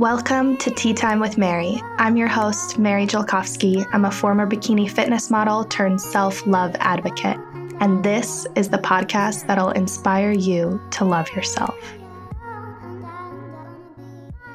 Welcome to Tea Time with Mary. I'm your host, Mary Jelkovsky. I'm a former bikini fitness model turned self love advocate. And this is the podcast that'll inspire you to love yourself.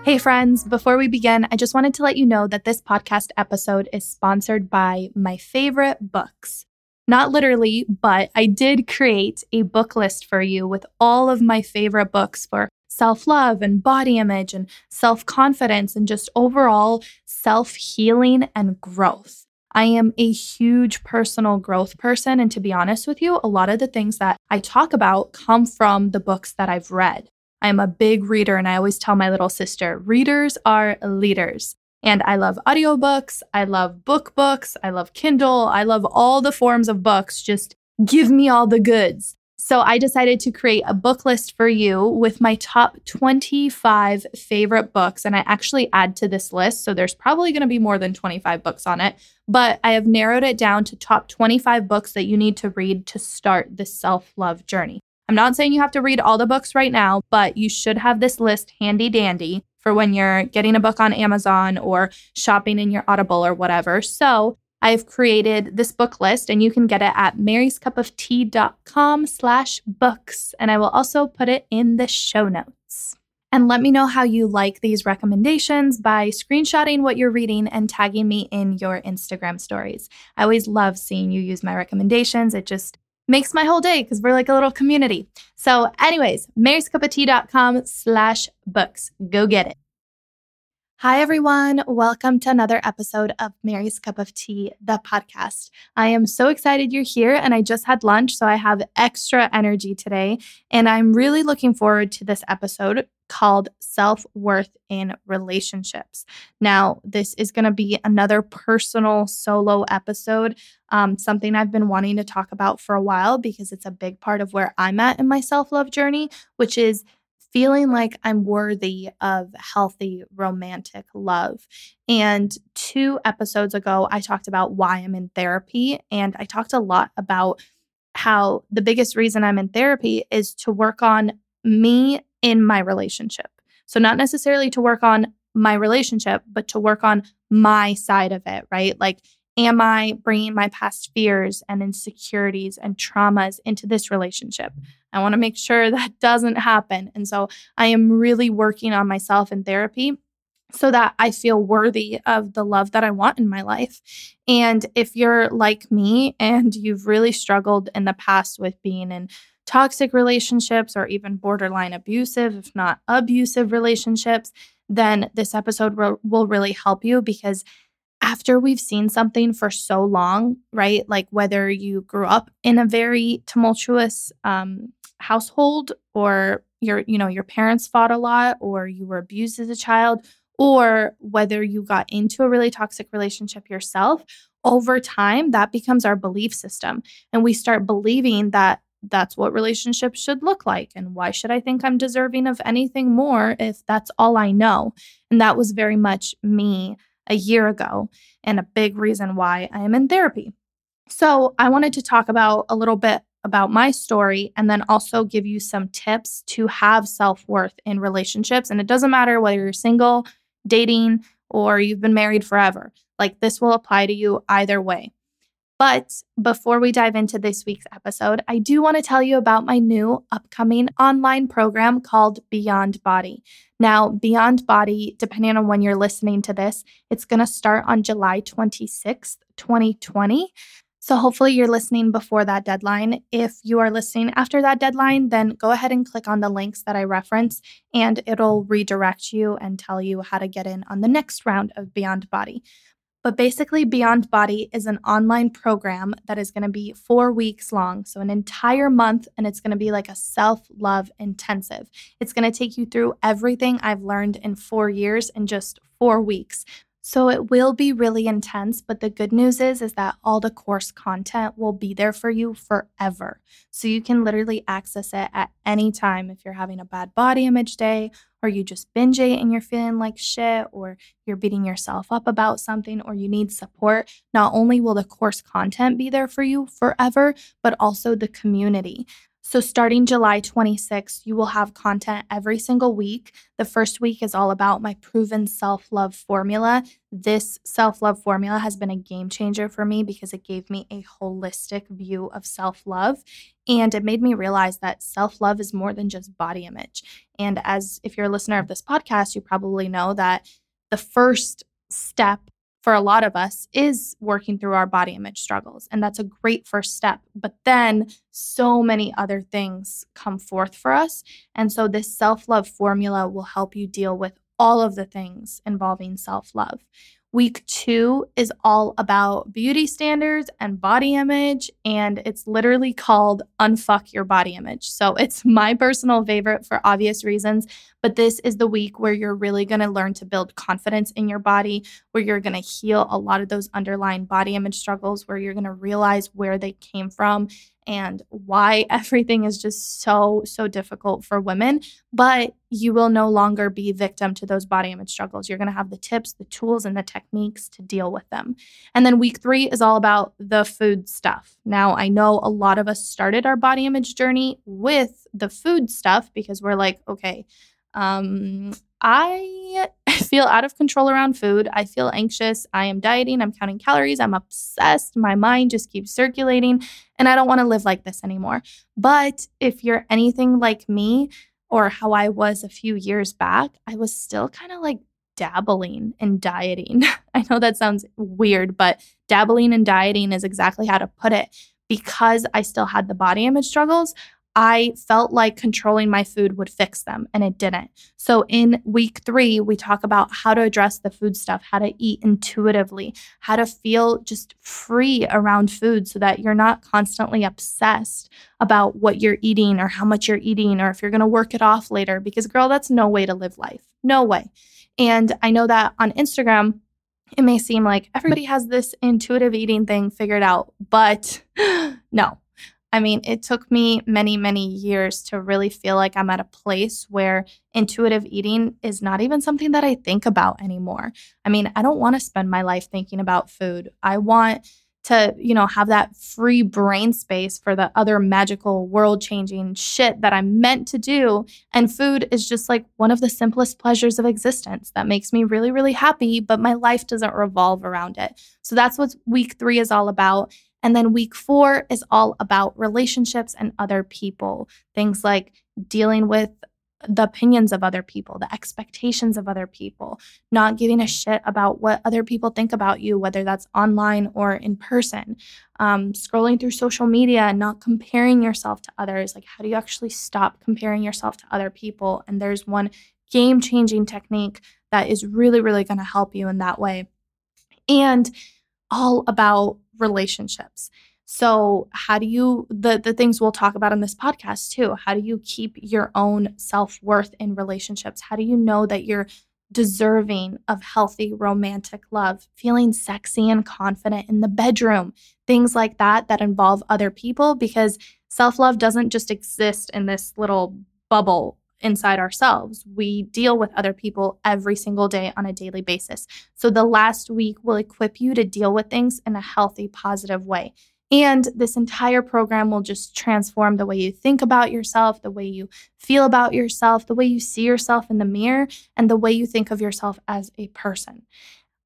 Hey, friends, before we begin, I just wanted to let you know that this podcast episode is sponsored by my favorite books. Not literally, but I did create a book list for you with all of my favorite books for self love and body image and self confidence and just overall self healing and growth. I am a huge personal growth person. And to be honest with you, a lot of the things that I talk about come from the books that I've read. I'm a big reader, and I always tell my little sister readers are leaders. And I love audiobooks, I love book books, I love Kindle, I love all the forms of books. Just give me all the goods. So I decided to create a book list for you with my top 25 favorite books. And I actually add to this list. So there's probably going to be more than 25 books on it, but I have narrowed it down to top 25 books that you need to read to start the self love journey. I'm not saying you have to read all the books right now, but you should have this list handy dandy for when you're getting a book on Amazon or shopping in your Audible or whatever. So I've created this book list and you can get it at maryscupoftea.com slash books. And I will also put it in the show notes. And let me know how you like these recommendations by screenshotting what you're reading and tagging me in your Instagram stories. I always love seeing you use my recommendations. It just makes my whole day because we're like a little community. So, anyways, maryscupoftea.com slash books. Go get it. Hi, everyone. Welcome to another episode of Mary's Cup of Tea, the podcast. I am so excited you're here, and I just had lunch, so I have extra energy today. And I'm really looking forward to this episode called Self Worth in Relationships. Now, this is going to be another personal solo episode, um, something I've been wanting to talk about for a while because it's a big part of where I'm at in my self love journey, which is feeling like I'm worthy of healthy romantic love. And two episodes ago, I talked about why I'm in therapy. And I talked a lot about how the biggest reason I'm in therapy is to work on me in my relationship. So, not necessarily to work on my relationship, but to work on my side of it, right? Like, am I bringing my past fears and insecurities and traumas into this relationship? I want to make sure that doesn't happen. And so I am really working on myself in therapy so that I feel worthy of the love that I want in my life. And if you're like me and you've really struggled in the past with being in toxic relationships or even borderline abusive, if not abusive relationships, then this episode will, really help you because after we've seen something for so long, right? Like whether you grew up in a very tumultuous um, household or your, you know, your parents fought a lot or you were abused as a child, or whether you got into a really toxic relationship yourself, over time, that becomes our belief system. And we start believing that that's what relationships should look like. And why should I think I'm deserving of anything more if that's all I know? And that was very much me a year ago, and a big reason why I am in therapy. So, I wanted to talk about a little bit about my story and then also give you some tips to have self worth in relationships. And it doesn't matter whether you're single, dating, or you've been married forever, like this will apply to you either way. But before we dive into this week's episode, I do want to tell you about my new upcoming online program called Beyond Body. Now, Beyond Body, depending on when you're listening to this, it's going to start on July 26th, 2020. So hopefully you're listening before that deadline. If you are listening after that deadline, then go ahead and click on the links that I reference and it'll redirect you and tell you how to get in on the next round of Beyond Body. But basically, Beyond Body is an online program that is going to be four weeks long. So, an entire month, and it's going to be like a self love intensive. It's going to take you through everything I've learned in four years in just four weeks. So it will be really intense, but the good news is is that all the course content will be there for you forever. So you can literally access it at any time if you're having a bad body image day or you just binge ate and you're feeling like shit or you're beating yourself up about something or you need support. Not only will the course content be there for you forever, but also the community. So, starting July 26th, you will have content every single week. The first week is all about my proven self love formula. This self love formula has been a game changer for me because it gave me a holistic view of self love. And it made me realize that self love is more than just body image. And as if you're a listener of this podcast, you probably know that the first step for a lot of us is working through our body image struggles. And that's a great first step. But then so many other things come forth for us. And so this self love formula will help you deal with all of the things involving self love. Week two is all about beauty standards and body image, and it's literally called Unfuck Your Body Image. So it's my personal favorite for obvious reasons, but this is the week where you're really gonna learn to build confidence in your body, where you're gonna heal a lot of those underlying body image struggles, where you're gonna realize where they came from and why everything is just so, so difficult for women. But you will no longer be victim to those body image struggles. You're going to have the tips, the tools, and the techniques to deal with them. And then week three is all about the food stuff. Now, I know a lot of us started our body image journey with the food stuff because we're like, okay, um, I feel out of control around food. I feel anxious. I am dieting. I'm counting calories. I'm obsessed. My mind just keeps circulating, and I don't want to live like this anymore. But if you're anything like me or how I was a few years back, I was still kind of like dabbling in dieting. I know that sounds weird, but dabbling in dieting is exactly how to put it. Because I still had the body image struggles, I felt like controlling my food would fix them, and it didn't. So, in week three, we talk about how to address the food stuff, how to eat intuitively, how to feel just free around food so that you're not constantly obsessed about what you're eating or how much you're eating or if you're gonna work it off later. Because, girl, that's no way to live life. No way. And I know that on Instagram, it may seem like everybody has this intuitive eating thing figured out, but no, I mean, it took me many, many years to really feel like I'm at a place where intuitive eating is not even something that I think about anymore. I mean, I don't want to spend my life thinking about food. I want to, you know, have that free brain space for the other magical world changing shit that I'm meant to do. And food is just like one of the simplest pleasures of existence that makes me really, really happy, but my life doesn't revolve around it. So that's what week three is all about. And then week four is all about relationships and other people, things like dealing with the opinions of other people, the expectations of other people, not giving a shit about what other people think about you, whether that's online or in person, um, scrolling through social media and not comparing yourself to others. Like, how do you actually stop comparing yourself to other people? And there's one game changing technique that is really, really going to help you in that way. And all about relationships. So, how do you the the things we'll talk about on this podcast too? How do you keep your own self-worth in relationships? How do you know that you're deserving of healthy romantic love, feeling sexy and confident in the bedroom? Things like that that involve other people because self-love doesn't just exist in this little bubble inside ourselves. We deal with other people every single day on a daily basis. So the last week will equip you to deal with things in a healthy, positive way. And this entire program will just transform the way you think about yourself, the way you feel about yourself, the way you see yourself in the mirror, and the way you think of yourself as a person.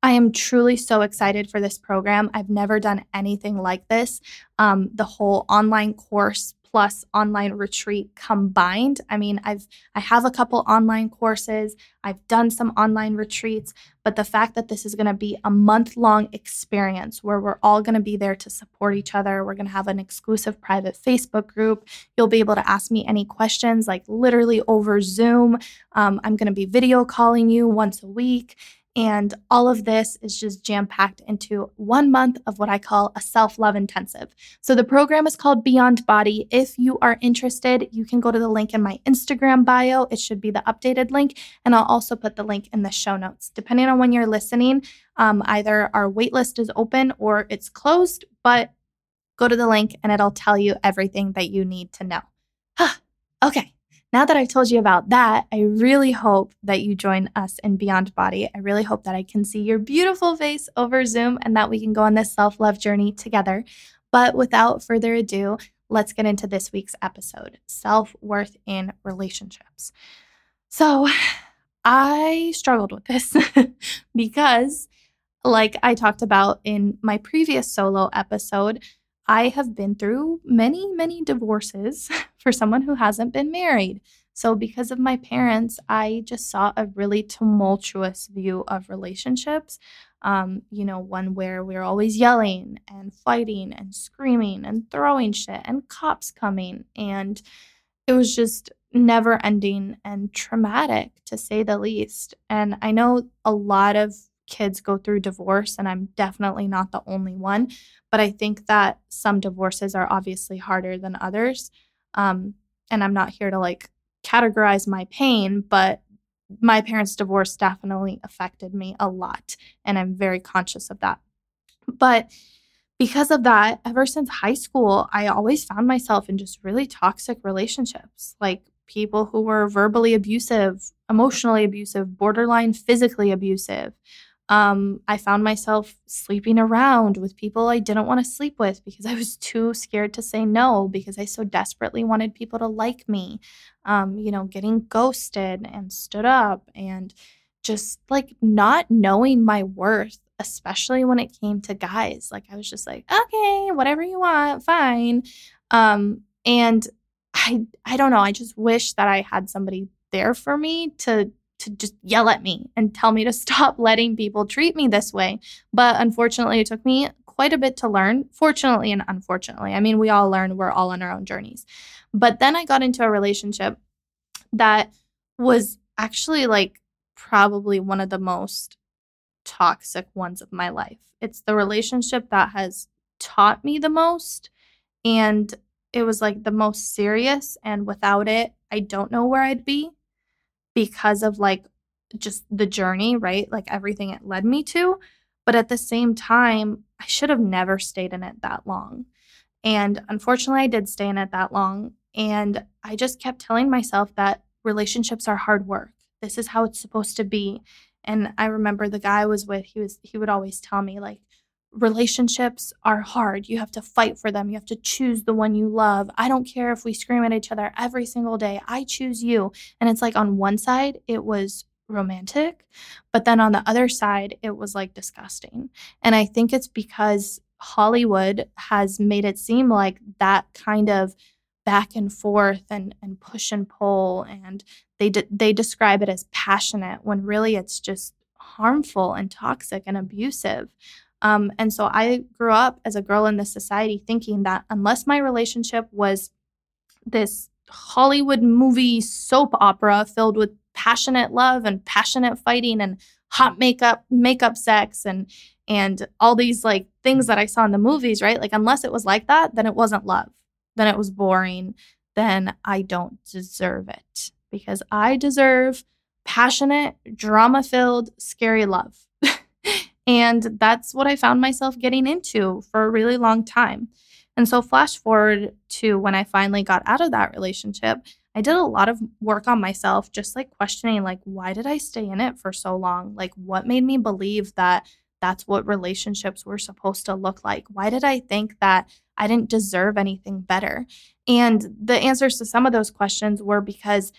I am truly so excited for this program. I've never done anything like this. Um, the whole online course plus online retreat combined. I mean, I've I have a couple online courses, I've done some online retreats, but the fact that this is going to be a month-long experience where we're all going to be there to support each other, we're going to have an exclusive private Facebook group. You'll be able to ask me any questions like literally over Zoom. Um, I'm going to be video calling you once a week. And all of this is just jam packed into one month of what I call a self love intensive. So the program is called Beyond Body. If you are interested, you can go to the link in my Instagram bio. It should be the updated link. And I'll also put the link in the show notes. Depending on when you're listening, um, either our waitlist is open or it's closed, but go to the link and it'll tell you everything that you need to know. okay. Now that I've told you about that, I really hope that you join us in Beyond Body. I really hope that I can see your beautiful face over Zoom and that we can go on this self love journey together. But without further ado, let's get into this week's episode self worth in relationships. So, I struggled with this because, like I talked about in my previous solo episode, I have been through many, many divorces for someone who hasn't been married. So, because of my parents, I just saw a really tumultuous view of relationships. Um, you know, one where we are always yelling and fighting and screaming and throwing shit and cops coming. And it was just never ending and traumatic to say the least. And I know a lot of kids go through divorce, and I'm definitely not the only one, but I think that some divorces are obviously harder than others. Um, and I'm not here to like categorize my pain, but my parents' divorce definitely affected me a lot. And I'm very conscious of that. But because of that, ever since high school, I always found myself in just really toxic relationships, like people who were verbally abusive, emotionally abusive, borderline physically abusive. Um, I found myself sleeping around with people I didn't want to sleep with because I was too scared to say no because I so desperately wanted people to like me. Um, you know, getting ghosted and stood up and just like not knowing my worth, especially when it came to guys. Like I was just like, okay, whatever you want, fine. Um, and I I don't know, I just wish that I had somebody there for me to to just yell at me and tell me to stop letting people treat me this way. But unfortunately, it took me quite a bit to learn, fortunately and unfortunately. I mean, we all learn, we're all on our own journeys. But then I got into a relationship that was actually like probably one of the most toxic ones of my life. It's the relationship that has taught me the most and it was like the most serious and without it, I don't know where I'd be because of like just the journey, right? Like everything it led me to. But at the same time, I should have never stayed in it that long. And unfortunately, I did stay in it that long. And I just kept telling myself that relationships are hard work. This is how it's supposed to be. And I remember the guy I was with, he was he would always tell me like relationships are hard. You have to fight for them. You have to choose the one you love. I don't care if we scream at each other every single day. I choose you. And it's like on one side, it was romantic, but then on the other side, it was like disgusting. And I think it's because Hollywood has made it seem like that kind of back and forth and, and push and pull and they de- they describe it as passionate when really it's just harmful and toxic and abusive um, and so I grew up as a girl in this society thinking that unless my relationship was this Hollywood movie soap opera filled with passionate love and passionate fighting and hot makeup, makeup sex and and all these like things that I saw in the movies, right? Like unless it was like that, then it wasn't love. Then it was boring. Then I don't deserve it because I deserve passionate, drama-filled, scary love. And that's what I found myself getting into for a really long time. And so, flash forward to when I finally got out of that relationship, I did a lot of work on myself, just like questioning, like, why did I stay in it for so long? Like, what made me believe that that's what relationships were supposed to look like? Why did I think that I didn't deserve anything better? And the answers to some of those questions were because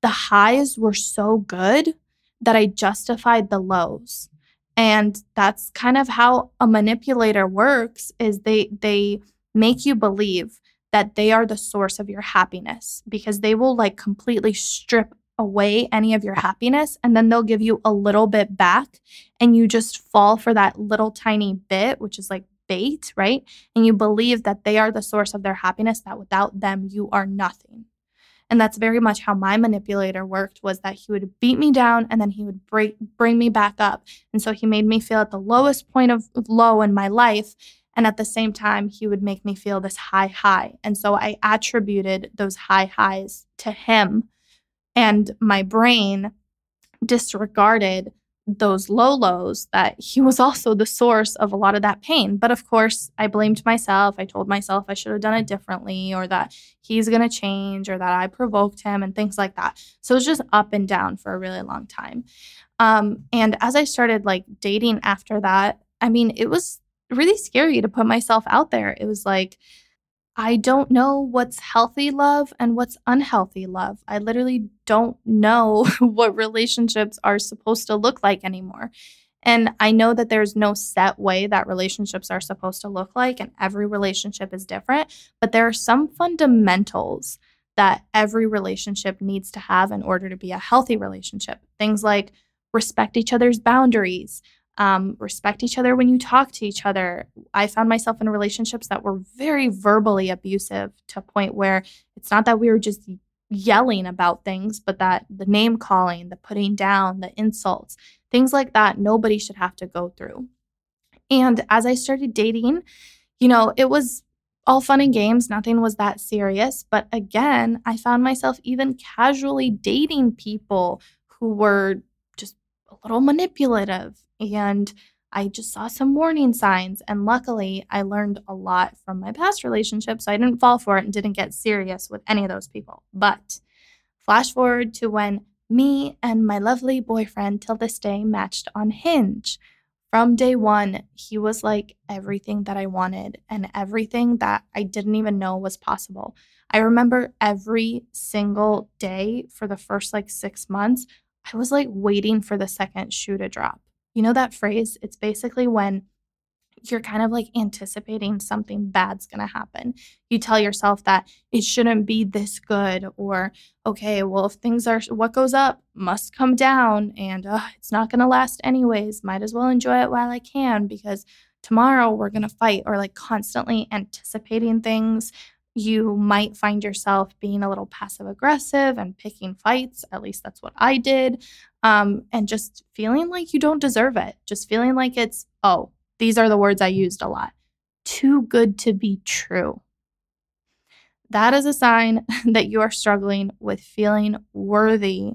the highs were so good that I justified the lows and that's kind of how a manipulator works is they they make you believe that they are the source of your happiness because they will like completely strip away any of your happiness and then they'll give you a little bit back and you just fall for that little tiny bit which is like bait right? And you believe that they are the source of their happiness that without them you are nothing and that's very much how my manipulator worked was that he would beat me down and then he would break, bring me back up. And so he made me feel at the lowest point of low in my life. And at the same time, he would make me feel this high high. And so I attributed those high highs to him. And my brain disregarded those low lows that he was also the source of a lot of that pain. But of course, I blamed myself. I told myself I should have done it differently or that he's going to change or that I provoked him and things like that. So it was just up and down for a really long time. Um, and as I started like dating after that, I mean, it was really scary to put myself out there. It was like, I don't know what's healthy love and what's unhealthy love. I literally don't know what relationships are supposed to look like anymore. And I know that there's no set way that relationships are supposed to look like, and every relationship is different. But there are some fundamentals that every relationship needs to have in order to be a healthy relationship. Things like respect each other's boundaries, um, respect each other when you talk to each other. I found myself in relationships that were very verbally abusive to a point where it's not that we were just yelling about things, but that the name calling, the putting down, the insults, things like that, nobody should have to go through. And as I started dating, you know, it was all fun and games. Nothing was that serious. But again, I found myself even casually dating people who were a little manipulative. And I just saw some warning signs. And luckily, I learned a lot from my past relationships. So I didn't fall for it and didn't get serious with any of those people. But flash forward to when me and my lovely boyfriend till this day matched on Hinge. From day one, he was like everything that I wanted and everything that I didn't even know was possible. I remember every single day for the first like six months, I was like waiting for the second shoe to drop. You know that phrase? It's basically when you're kind of like anticipating something bad's going to happen. You tell yourself that it shouldn't be this good, or okay, well, if things are what goes up must come down, and uh, it's not going to last anyways. Might as well enjoy it while I can because tomorrow we're going to fight, or like constantly anticipating things. You might find yourself being a little passive aggressive and picking fights. At least that's what I did. Um, and just feeling like you don't deserve it. Just feeling like it's, oh, these are the words I used a lot. Too good to be true. That is a sign that you are struggling with feeling worthy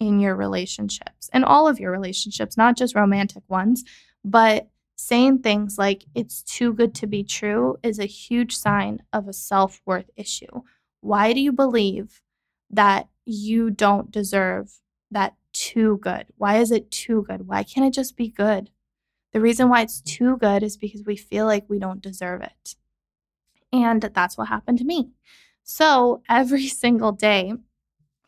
in your relationships and all of your relationships, not just romantic ones, but saying things like it's too good to be true is a huge sign of a self worth issue. Why do you believe that you don't deserve that too good? Why is it too good? Why can't it just be good? The reason why it's too good is because we feel like we don't deserve it. And that's what happened to me. So every single day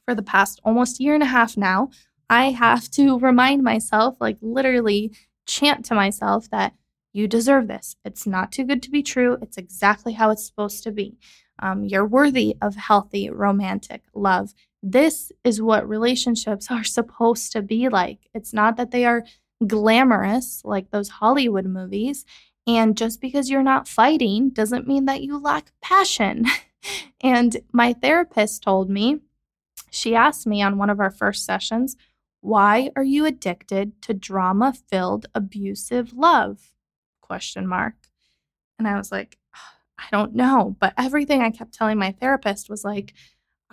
for the past almost year and a half now, I have to remind myself, like literally chant to myself, that you deserve this. It's not too good to be true. It's exactly how it's supposed to be. Um, you're worthy of healthy, romantic love. This is what relationships are supposed to be like. It's not that they are glamorous like those Hollywood movies. And just because you're not fighting doesn't mean that you lack passion. and my therapist told me, she asked me on one of our first sessions, why are you addicted to drama-filled abusive love? question mark. And I was like, I don't know, but everything I kept telling my therapist was like,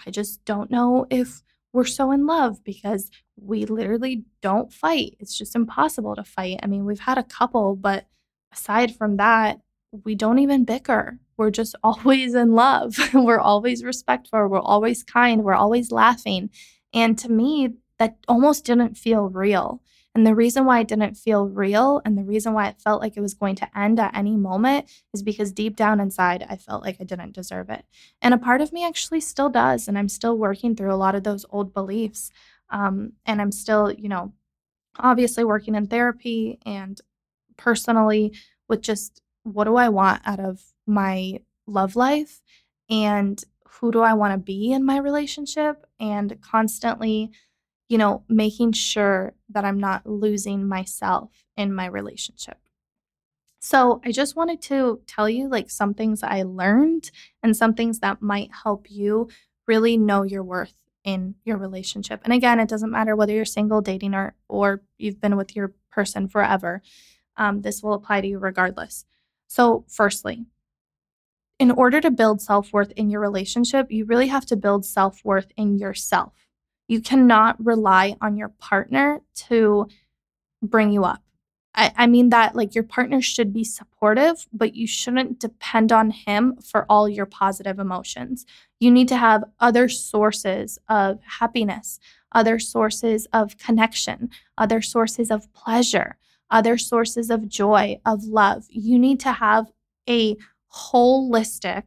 I just don't know if we're so in love because we literally don't fight. It's just impossible to fight. I mean, we've had a couple, but aside from that, we don't even bicker. We're just always in love. we're always respectful. We're always kind. We're always laughing. And to me, that almost didn't feel real. And the reason why it didn't feel real and the reason why it felt like it was going to end at any moment is because deep down inside, I felt like I didn't deserve it. And a part of me actually still does. And I'm still working through a lot of those old beliefs. Um, and I'm still, you know, obviously working in therapy and personally with just what do I want out of my love life and who do I want to be in my relationship and constantly you know, making sure that I'm not losing myself in my relationship. So, I just wanted to tell you like some things I learned and some things that might help you really know your worth in your relationship. And again, it doesn't matter whether you're single, dating, or or you've been with your person forever. Um, this will apply to you regardless. So, firstly, in order to build self worth in your relationship, you really have to build self worth in yourself. You cannot rely on your partner to bring you up. I, I mean that like your partner should be supportive, but you shouldn't depend on him for all your positive emotions. You need to have other sources of happiness, other sources of connection, other sources of pleasure, other sources of joy, of love. You need to have a holistic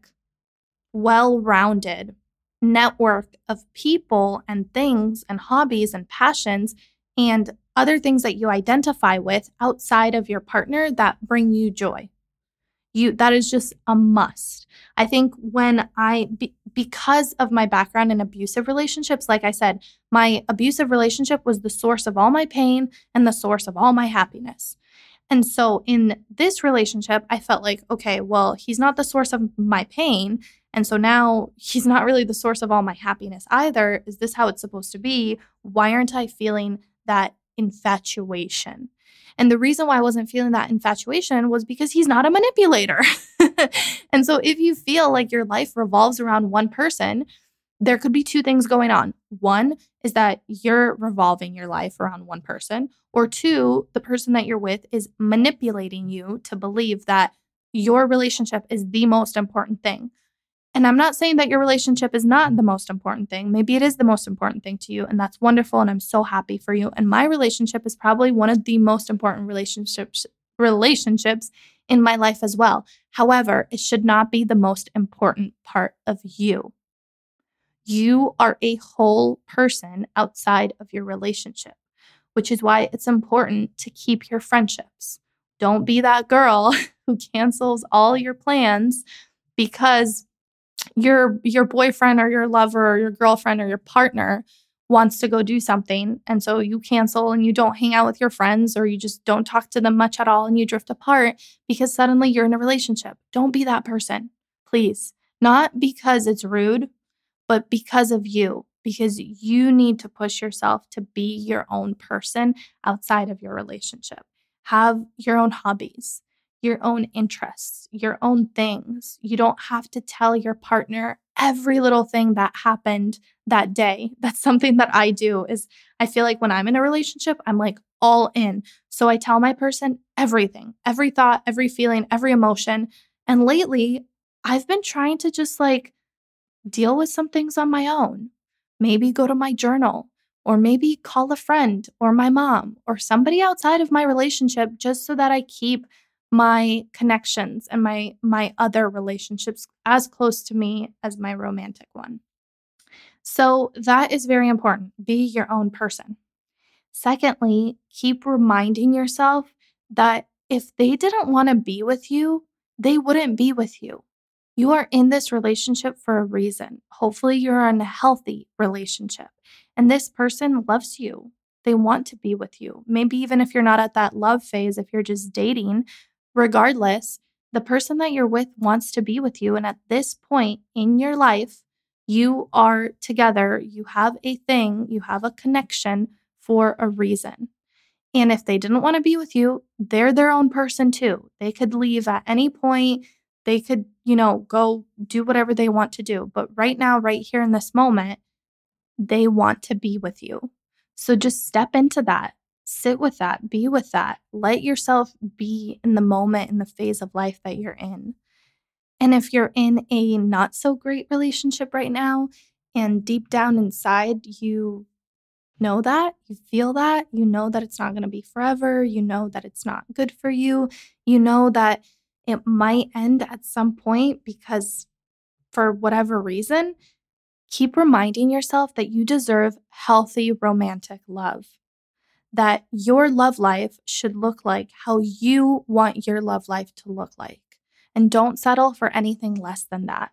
well rounded network of people and things and hobbies and passions and other things that you identify with outside of your partner that bring you joy. You that is just a must. I think when I be, because of my background in abusive relationships, like I said, my abusive relationship was the source of all my pain and the source of all my happiness. And so in this relationship, I felt like, okay, well, he's not the source of my pain. And so now he's not really the source of all my happiness either. Is this how it's supposed to be? Why aren't I feeling that infatuation? And the reason why I wasn't feeling that infatuation was because he's not a manipulator. and so if you feel like your life revolves around one person, there could be two things going on. One is that you're revolving your life around one person, or two, the person that you're with is manipulating you to believe that your relationship is the most important thing. And I'm not saying that your relationship is not the most important thing. Maybe it is the most important thing to you, and that's wonderful. And I'm so happy for you. And my relationship is probably one of the most important relationships relationships in my life as well. However, it should not be the most important part of you. You are a whole person outside of your relationship, which is why it's important to keep your friendships. Don't be that girl who cancels all your plans because your your boyfriend or your lover or your girlfriend or your partner wants to go do something and so you cancel and you don't hang out with your friends or you just don't talk to them much at all and you drift apart because suddenly you're in a relationship. Don't be that person. Please. Not because it's rude, but because of you, because you need to push yourself to be your own person outside of your relationship. Have your own hobbies, your own interests, your own things. You don't have to tell your partner every little thing that happened that day. That's something that I do is I feel like when I'm in a relationship, I'm like all in. So I tell my person everything, every thought, every feeling, every emotion. And lately, I've been trying to just like deal with some things on my own. Maybe go to my journal, or maybe call a friend or my mom or somebody outside of my relationship just so that I keep my connections and my my other relationships as close to me as my romantic one. So that is very important. Be your own person. Secondly, keep reminding yourself that if they didn't want to be with you, they wouldn't be with you. You are in this relationship for a reason. Hopefully, you're in a healthy relationship, and this person loves you. They want to be with you. Maybe even if you're not at that love phase, if you're just dating, regardless, the person that you're with wants to be with you. And at this point in your life, you are together, you have a thing, you have a connection for a reason. And if they didn't want to be with you, they're their own person too. They could leave at any point. They could, you know, go do whatever they want to do. But right now, right here in this moment, they want to be with you. So just step into that sit with that, be with that, let yourself be in the moment, in the phase of life that you're in. And if you're in a not so great relationship right now, and deep down inside, you know that, you feel that, you know that it's not going to be forever, you know that it's not good for you, you know that it might end at some point because for whatever reason, keep reminding yourself that you deserve healthy romantic love that your love life should look like how you want your love life to look like. And don't settle for anything less than that.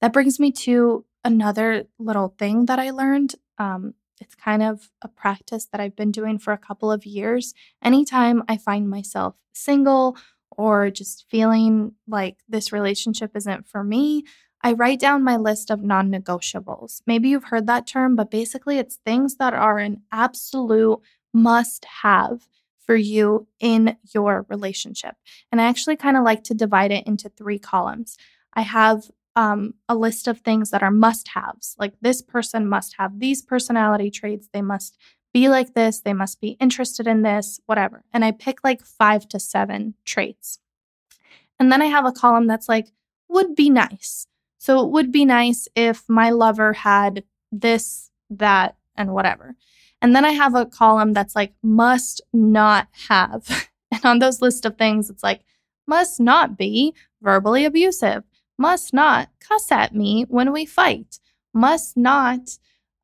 That brings me to another little thing that I learned. Um, it's kind of a practice that I've been doing for a couple of years. Anytime I find myself single or just feeling like this relationship isn't for me, I write down my list of non negotiables. Maybe you've heard that term, but basically it's things that are an absolute must have for you in your relationship. And I actually kind of like to divide it into three columns. I have um, a list of things that are must haves, like this person must have these personality traits. They must be like this. They must be interested in this, whatever. And I pick like five to seven traits. And then I have a column that's like, would be nice. So it would be nice if my lover had this, that, and whatever. And then I have a column that's like must not have. And on those list of things, it's like must not be verbally abusive, must not cuss at me when we fight, must not,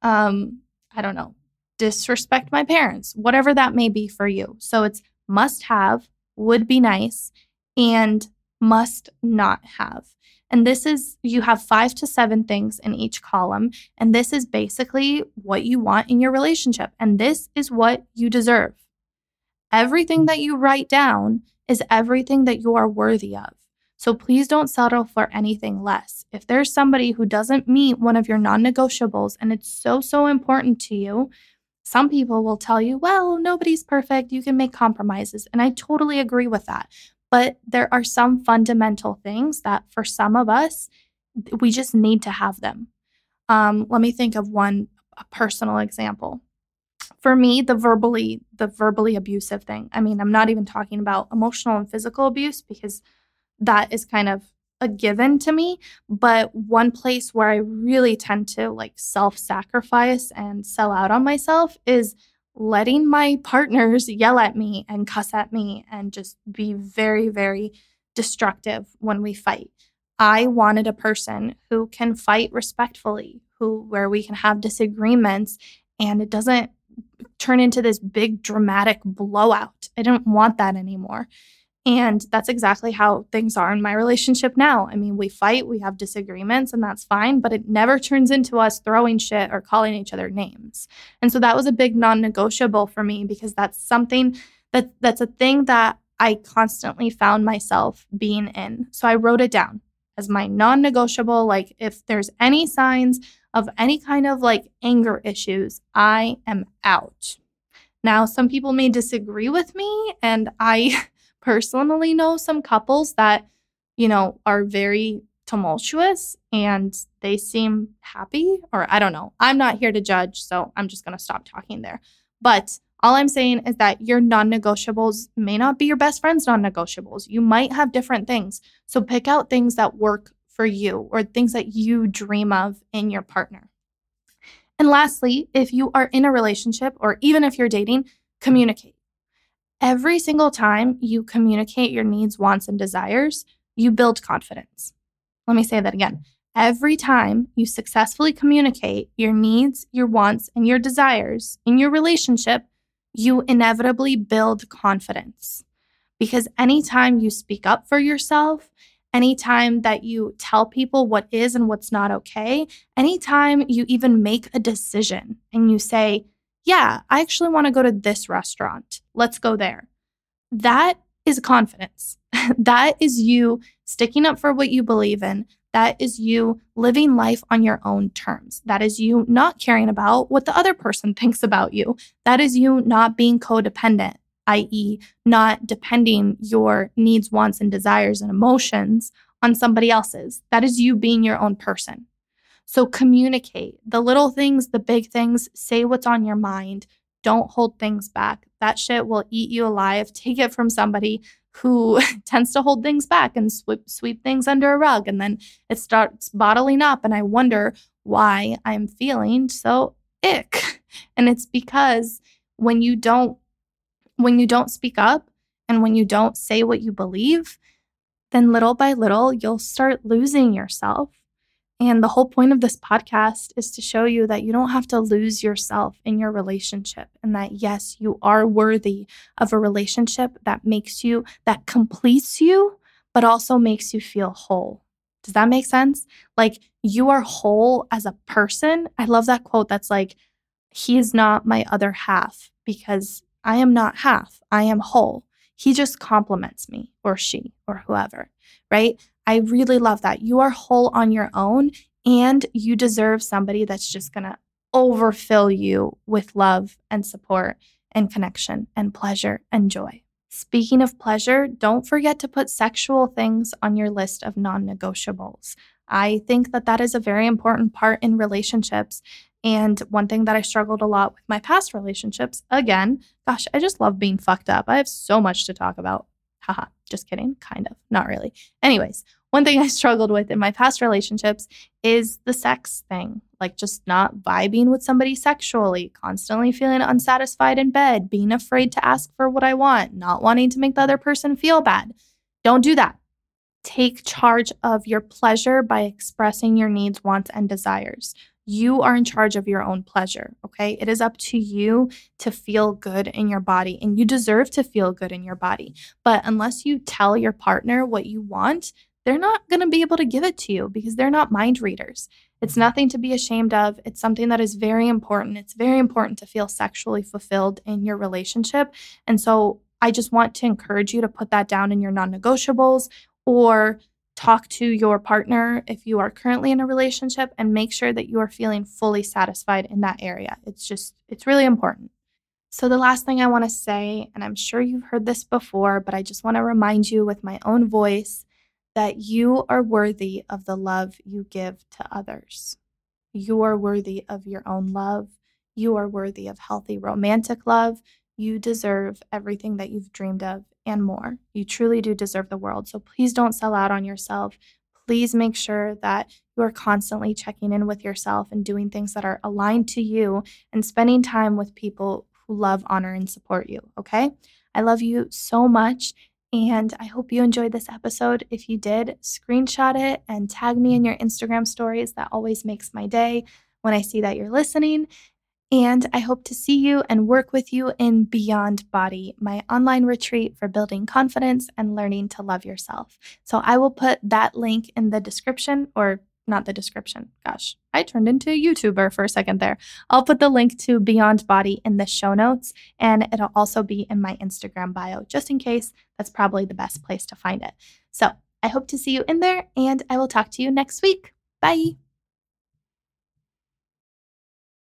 um, I don't know, disrespect my parents, whatever that may be for you. So it's must have, would be nice, and must not have. And this is, you have five to seven things in each column. And this is basically what you want in your relationship. And this is what you deserve. Everything that you write down is everything that you are worthy of. So please don't settle for anything less. If there's somebody who doesn't meet one of your non negotiables and it's so, so important to you, some people will tell you, well, nobody's perfect. You can make compromises. And I totally agree with that. But there are some fundamental things that for some of us, we just need to have them. Um, let me think of one personal example. For me, the verbally the verbally abusive thing. I mean, I'm not even talking about emotional and physical abuse because that is kind of a given to me, but one place where I really tend to like self-sacrifice and sell out on myself is letting my partners yell at me and cuss at me and just be very, very destructive when we fight. I wanted a person who can fight respectfully, who where we can have disagreements and it doesn't turn into this big dramatic blowout. I didn't want that anymore. And that's exactly how things are in my relationship now. I mean, we fight, we have disagreements, and that's fine, but it never turns into us throwing shit or calling each other names. And so that was a big non-negotiable for me because that's something that that's a thing that I constantly found myself being in. So I wrote it down as my non-negotiable like if there's any signs of any kind of like anger issues, I am out. Now, some people may disagree with me and I personally know some couples that, you know, are very tumultuous and they seem happy, or I don't know. I'm not here to judge, so I'm just going to stop talking there. But all I'm saying is that your non negotiables may not be your best friend's non negotiables. You might have different things. So pick out things that work for you or things that you dream of in your partner. And lastly, if you are in a relationship or even if you're dating, communicate. Every single time you communicate your needs, wants, and desires, you build confidence. Let me say that again. Mm-hmm. Every time you successfully communicate your needs, your wants, and your desires in your relationship, you inevitably build confidence. Because anytime you speak up for yourself, anytime that you tell people what is and what's not okay, anytime you even make a decision and you say, yeah, I actually want to go to this restaurant. Let's go there. That is confidence. that is you sticking up for what you believe in. That is you living life on your own terms. That is you not caring about what the other person thinks about you. That is you not being codependent, i.e., not depending your needs, wants, and desires and emotions on somebody else's. That is you being your own person. So communicate the little things, the big things, say what's on your mind. Don't hold things back. That shit will eat you alive. Take it from somebody who tends to hold things back and sweep, sweep things under a rug. And then it starts bottling up. And I wonder why I'm feeling so ick. And it's because when you don't when you don't speak up and when you don't say what you believe, then little by little you'll start losing yourself and the whole point of this podcast is to show you that you don't have to lose yourself in your relationship and that, yes, you are worthy of a relationship that makes you, that completes you, but also makes you feel whole. Does that make sense? Like you are whole as a person. I love that quote that's like, he is not my other half because I am not half, I am whole. He just complements me or she or whoever, right? I really love that. You are whole on your own and you deserve somebody that's just going to overfill you with love and support and connection and pleasure and joy. Speaking of pleasure, don't forget to put sexual things on your list of non negotiables. I think that that is a very important part in relationships. And one thing that I struggled a lot with my past relationships, again, gosh, I just love being fucked up. I have so much to talk about. Haha, just kidding. Kind of, not really. Anyways, one thing I struggled with in my past relationships is the sex thing, like just not vibing with somebody sexually, constantly feeling unsatisfied in bed, being afraid to ask for what I want, not wanting to make the other person feel bad. Don't do that. take charge of your pleasure by expressing your needs, wants, and desires. You are in charge of your own pleasure, okay? It is up to you to feel good in your body, and you deserve to feel good in your body. But unless you tell your partner what you want, they're not going to be able to give it to you because they're not mind readers. It's nothing to be ashamed of. It's something that is very important. It's very important to feel sexually fulfilled in your relationship. And so I just want to encourage you to put that down in your non negotiables or talk to your partner if you are currently in a relationship and make sure that you are feeling fully satisfied in that area. It's just, it's really important. So, the last thing I want to say, and I'm sure you've heard this before, but I just want to remind you with my own voice that you are worthy of the love you give to others. You are worthy of your own love. You are worthy of healthy romantic love. You deserve everything that you've dreamed of and more. You truly do deserve the world. So please don't sell out on yourself. Please make sure that you are constantly checking in with yourself and doing things that are aligned to you and spending time with people who love, honor, and support you. Okay. I love you so much. And I hope you enjoyed this episode. If you did, screenshot it and tag me in your Instagram stories. That always makes my day when I see that you're listening. And I hope to see you and work with you in Beyond Body, my online retreat for building confidence and learning to love yourself. So I will put that link in the description or not the description. Gosh, I turned into a YouTuber for a second there. I'll put the link to Beyond Body in the show notes and it'll also be in my Instagram bio, just in case that's probably the best place to find it. So I hope to see you in there and I will talk to you next week. Bye.